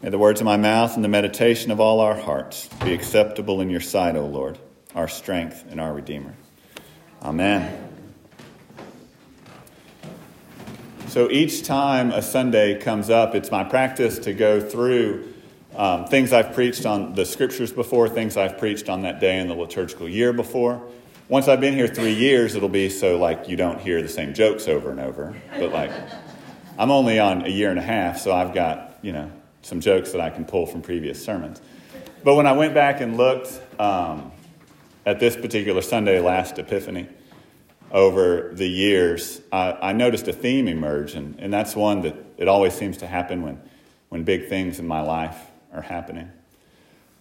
May the words of my mouth and the meditation of all our hearts be acceptable in your sight, O Lord, our strength and our Redeemer. Amen. So each time a Sunday comes up, it's my practice to go through um, things I've preached on the scriptures before, things I've preached on that day in the liturgical year before. Once I've been here three years, it'll be so like you don't hear the same jokes over and over. But like, I'm only on a year and a half, so I've got, you know, some jokes that I can pull from previous sermons. But when I went back and looked um, at this particular Sunday, last Epiphany, over the years, I, I noticed a theme emerge, and, and that's one that it always seems to happen when, when big things in my life are happening.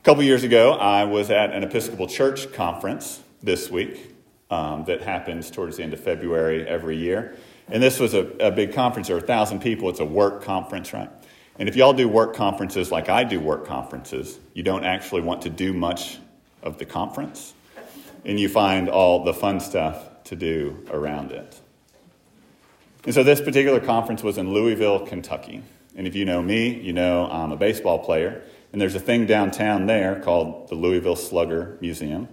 A couple years ago, I was at an Episcopal Church conference this week um, that happens towards the end of February every year. And this was a, a big conference. There were a thousand people. It's a work conference, right? And if y'all do work conferences like I do work conferences, you don't actually want to do much of the conference, and you find all the fun stuff to do around it. And so this particular conference was in Louisville, Kentucky. And if you know me, you know I'm a baseball player. And there's a thing downtown there called the Louisville Slugger Museum.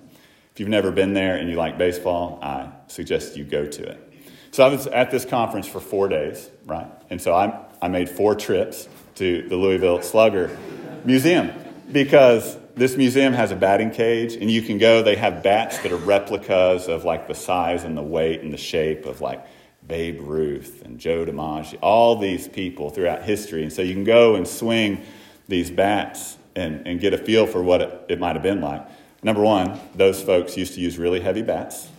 If you've never been there and you like baseball, I suggest you go to it. So I was at this conference for four days, right? And so I, I made four trips to the Louisville Slugger Museum because this museum has a batting cage and you can go. They have bats that are replicas of like the size and the weight and the shape of like babe ruth and joe dimaggio all these people throughout history. And so you can go and swing these bats and, and get a feel for what it, it might have been like. Number one those folks used to use really heavy bats.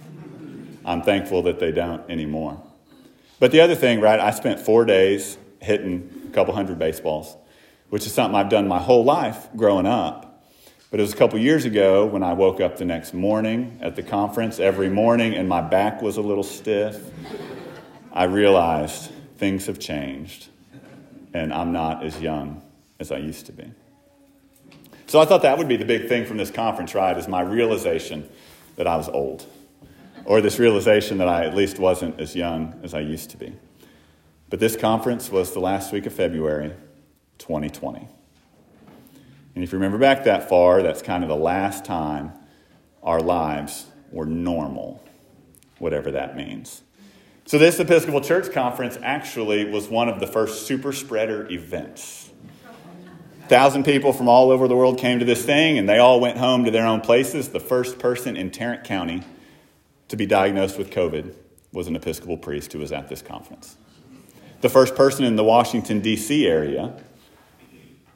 I'm thankful that they don't anymore. But the other thing right i spent four days hitting a couple hundred baseballs, which is something I've done my whole life growing up. But it was a couple years ago when I woke up the next morning at the conference every morning and my back was a little stiff. I realized things have changed and I'm not as young as I used to be. So I thought that would be the big thing from this conference, right? Is my realization that I was old, or this realization that I at least wasn't as young as I used to be. But this conference was the last week of February 2020. And if you remember back that far, that's kind of the last time our lives were normal, whatever that means. So, this Episcopal Church conference actually was one of the first super spreader events. A thousand people from all over the world came to this thing, and they all went home to their own places. The first person in Tarrant County to be diagnosed with COVID was an Episcopal priest who was at this conference. The first person in the Washington, D.C. area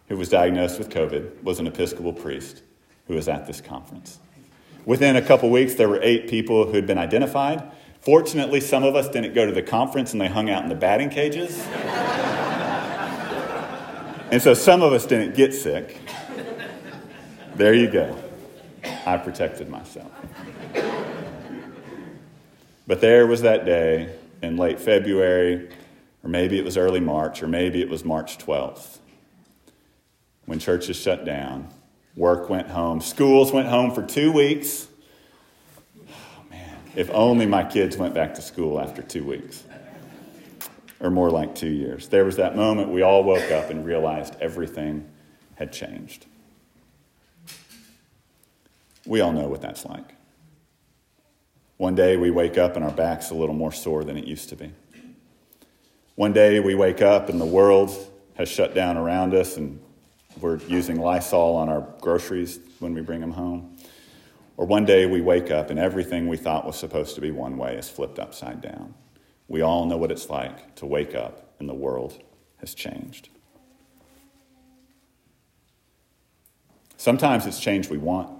who was diagnosed with COVID was an Episcopal priest who was at this conference. Within a couple weeks, there were eight people who had been identified. Fortunately, some of us didn't go to the conference and they hung out in the batting cages. and so some of us didn't get sick. There you go. I protected myself. But there was that day in late February or maybe it was early March, or maybe it was March 12th, when churches shut down, work went home, schools went home for two weeks. Oh, man, if only my kids went back to school after two weeks, or more like two years. There was that moment we all woke up and realized everything had changed. We all know what that's like. One day we wake up and our back's a little more sore than it used to be. One day we wake up and the world has shut down around us and we're using Lysol on our groceries when we bring them home. Or one day we wake up and everything we thought was supposed to be one way is flipped upside down. We all know what it's like to wake up and the world has changed. Sometimes it's change we want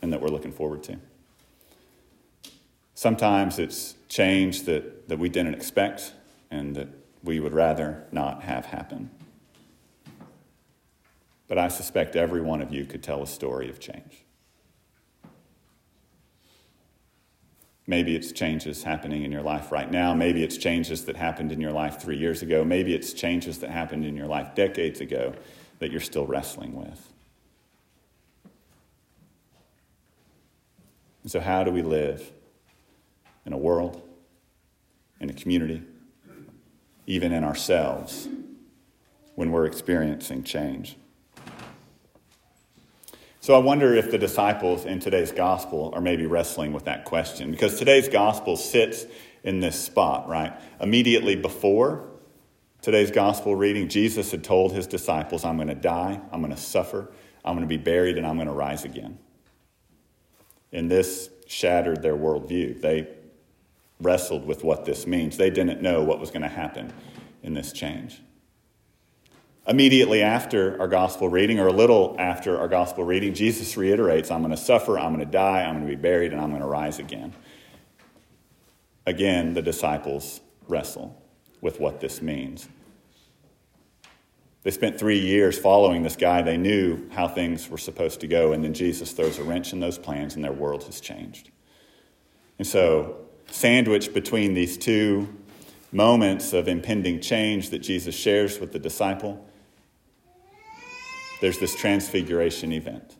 and that we're looking forward to. Sometimes it's change that, that we didn't expect and that we would rather not have happen. But I suspect every one of you could tell a story of change. Maybe it's changes happening in your life right now. Maybe it's changes that happened in your life three years ago. Maybe it's changes that happened in your life decades ago that you're still wrestling with. So, how do we live in a world, in a community, even in ourselves when we're experiencing change. So I wonder if the disciples in today's gospel are maybe wrestling with that question because today's gospel sits in this spot, right? Immediately before today's gospel reading, Jesus had told his disciples, I'm going to die, I'm going to suffer, I'm going to be buried, and I'm going to rise again. And this shattered their worldview. They wrestled with what this means. They didn't know what was going to happen in this change. Immediately after our gospel reading, or a little after our gospel reading, Jesus reiterates, I'm going to suffer, I'm going to die, I'm going to be buried, and I'm going to rise again. Again, the disciples wrestle with what this means. They spent three years following this guy. They knew how things were supposed to go, and then Jesus throws a wrench in those plans, and their world has changed. And so, sandwiched between these two moments of impending change that Jesus shares with the disciple, there's this transfiguration event.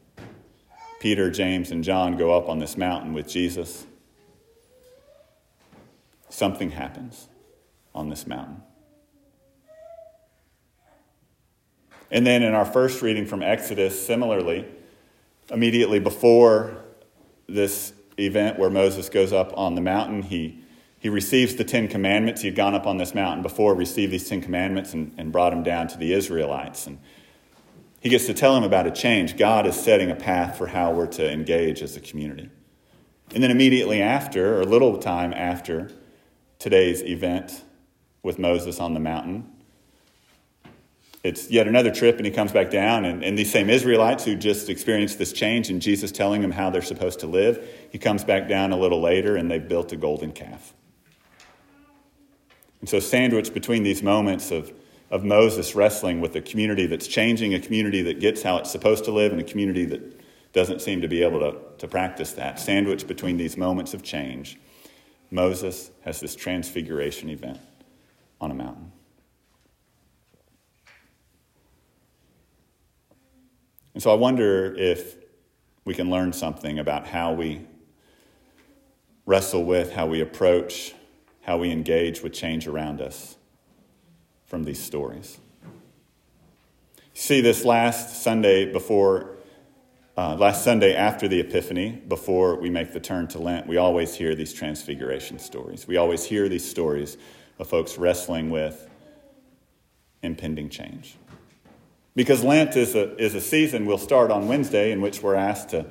Peter, James, and John go up on this mountain with Jesus. Something happens on this mountain. And then in our first reading from Exodus, similarly, immediately before this event where Moses goes up on the mountain, he, he receives the Ten Commandments. He had gone up on this mountain before, received these Ten Commandments, and, and brought them down to the Israelites. And he gets to tell them about a change. God is setting a path for how we're to engage as a community. And then immediately after, or a little time after today's event with Moses on the mountain, it's yet another trip, and he comes back down. And, and these same Israelites who just experienced this change and Jesus telling them how they're supposed to live, he comes back down a little later and they've built a golden calf. And so, sandwiched between these moments of, of Moses wrestling with a community that's changing, a community that gets how it's supposed to live, and a community that doesn't seem to be able to, to practice that, sandwiched between these moments of change, Moses has this transfiguration event on a mountain. And so I wonder if we can learn something about how we wrestle with, how we approach, how we engage with change around us from these stories. See, this last Sunday before, uh, last Sunday after the Epiphany, before we make the turn to Lent, we always hear these transfiguration stories. We always hear these stories of folks wrestling with impending change. Because Lent is a, is a season, we'll start on Wednesday, in which we're asked to,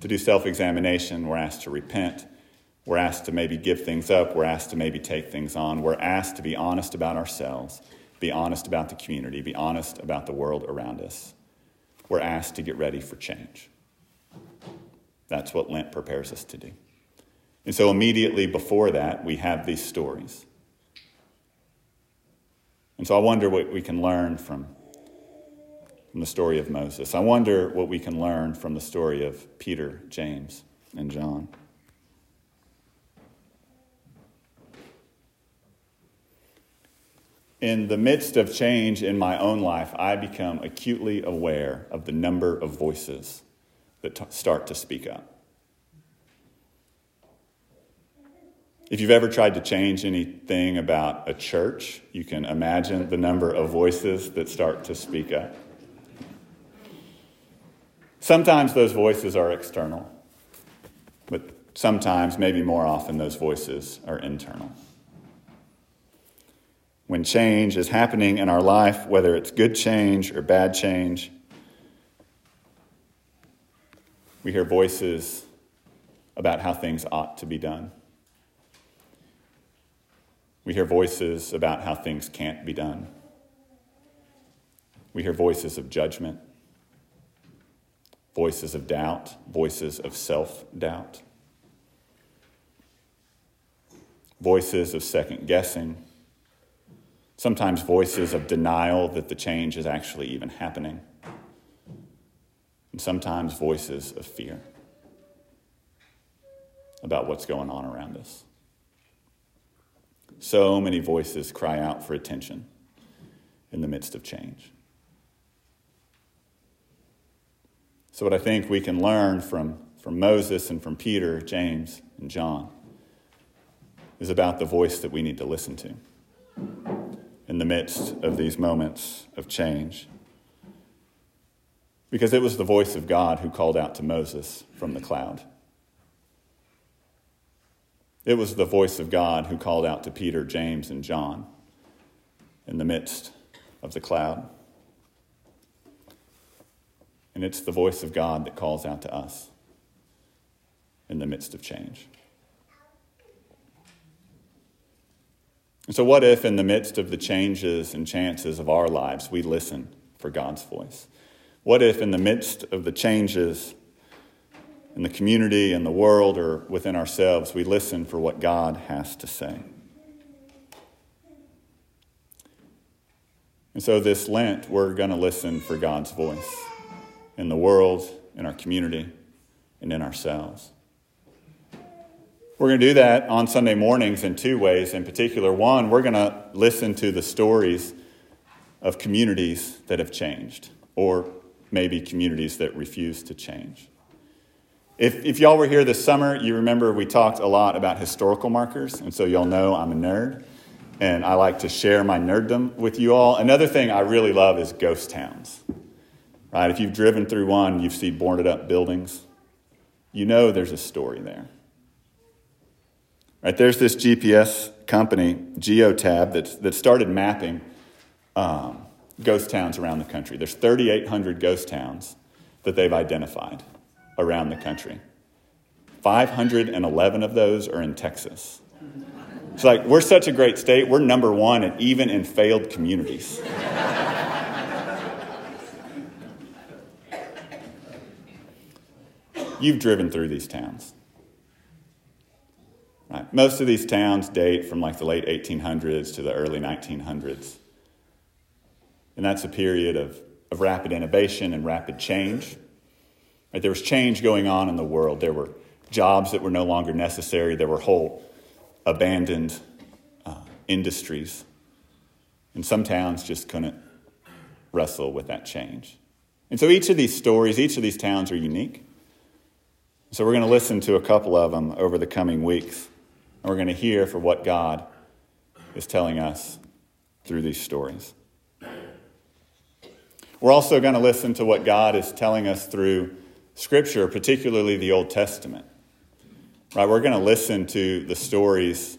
to do self examination, we're asked to repent, we're asked to maybe give things up, we're asked to maybe take things on, we're asked to be honest about ourselves, be honest about the community, be honest about the world around us. We're asked to get ready for change. That's what Lent prepares us to do. And so immediately before that, we have these stories. And so I wonder what we can learn from from the story of Moses. I wonder what we can learn from the story of Peter, James, and John. In the midst of change in my own life, I become acutely aware of the number of voices that t- start to speak up. If you've ever tried to change anything about a church, you can imagine the number of voices that start to speak up. Sometimes those voices are external, but sometimes, maybe more often, those voices are internal. When change is happening in our life, whether it's good change or bad change, we hear voices about how things ought to be done. We hear voices about how things can't be done. We hear voices of judgment voices of doubt, voices of self doubt, voices of second guessing, sometimes voices of denial that the change is actually even happening, and sometimes voices of fear about what's going on around us. So many voices cry out for attention in the midst of change. So, what I think we can learn from, from Moses and from Peter, James, and John is about the voice that we need to listen to in the midst of these moments of change. Because it was the voice of God who called out to Moses from the cloud. It was the voice of God who called out to Peter, James, and John in the midst of the cloud. And it's the voice of God that calls out to us in the midst of change. And so, what if, in the midst of the changes and chances of our lives, we listen for God's voice? What if, in the midst of the changes in the community and the world or within ourselves, we listen for what God has to say? And so, this Lent, we're going to listen for God's voice in the world, in our community, and in ourselves. We're going to do that on Sunday mornings in two ways in particular. One, we're going to listen to the stories of communities that have changed, or maybe communities that refuse to change. If, if y'all were here this summer, you remember we talked a lot about historical markers, and so y'all know I'm a nerd, and I like to share my nerddom with you all. Another thing I really love is ghost towns. Right? If you've driven through one, you've seen boarded up buildings, you know there's a story there. Right, there's this GPS company, Geotab, that's, that started mapping um, ghost towns around the country. There's 3,800 ghost towns that they've identified around the country. 511 of those are in Texas. It's like, we're such a great state, we're number one, and even in failed communities. You've driven through these towns. Right? Most of these towns date from like the late 1800s to the early 1900s. And that's a period of, of rapid innovation and rapid change. Right? There was change going on in the world. There were jobs that were no longer necessary, there were whole abandoned uh, industries. And some towns just couldn't wrestle with that change. And so each of these stories, each of these towns are unique. So we're going to listen to a couple of them over the coming weeks. And we're going to hear for what God is telling us through these stories. We're also going to listen to what God is telling us through Scripture, particularly the Old Testament. Right? We're going to listen to the stories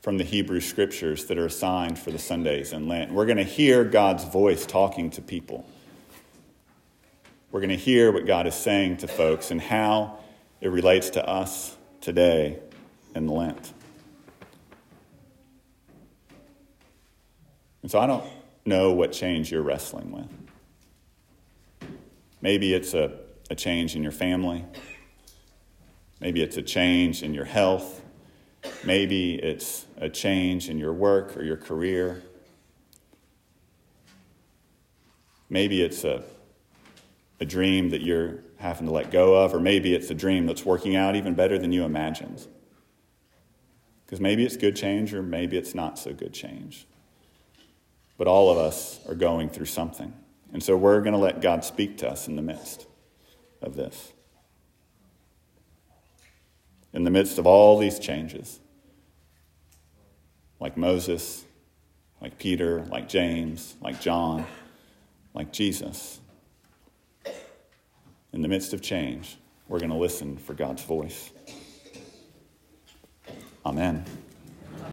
from the Hebrew Scriptures that are assigned for the Sundays in Lent. We're going to hear God's voice talking to people. We're going to hear what God is saying to folks and how it relates to us today in Lent. And so I don't know what change you're wrestling with. Maybe it's a, a change in your family. Maybe it's a change in your health. Maybe it's a change in your work or your career. Maybe it's a, a dream that you're having to let go of, or maybe it's a dream that's working out even better than you imagined. Because maybe it's good change or maybe it's not so good change. But all of us are going through something. And so we're going to let God speak to us in the midst of this. In the midst of all these changes, like Moses, like Peter, like James, like John, like Jesus, in the midst of change, we're going to listen for God's voice. Amen.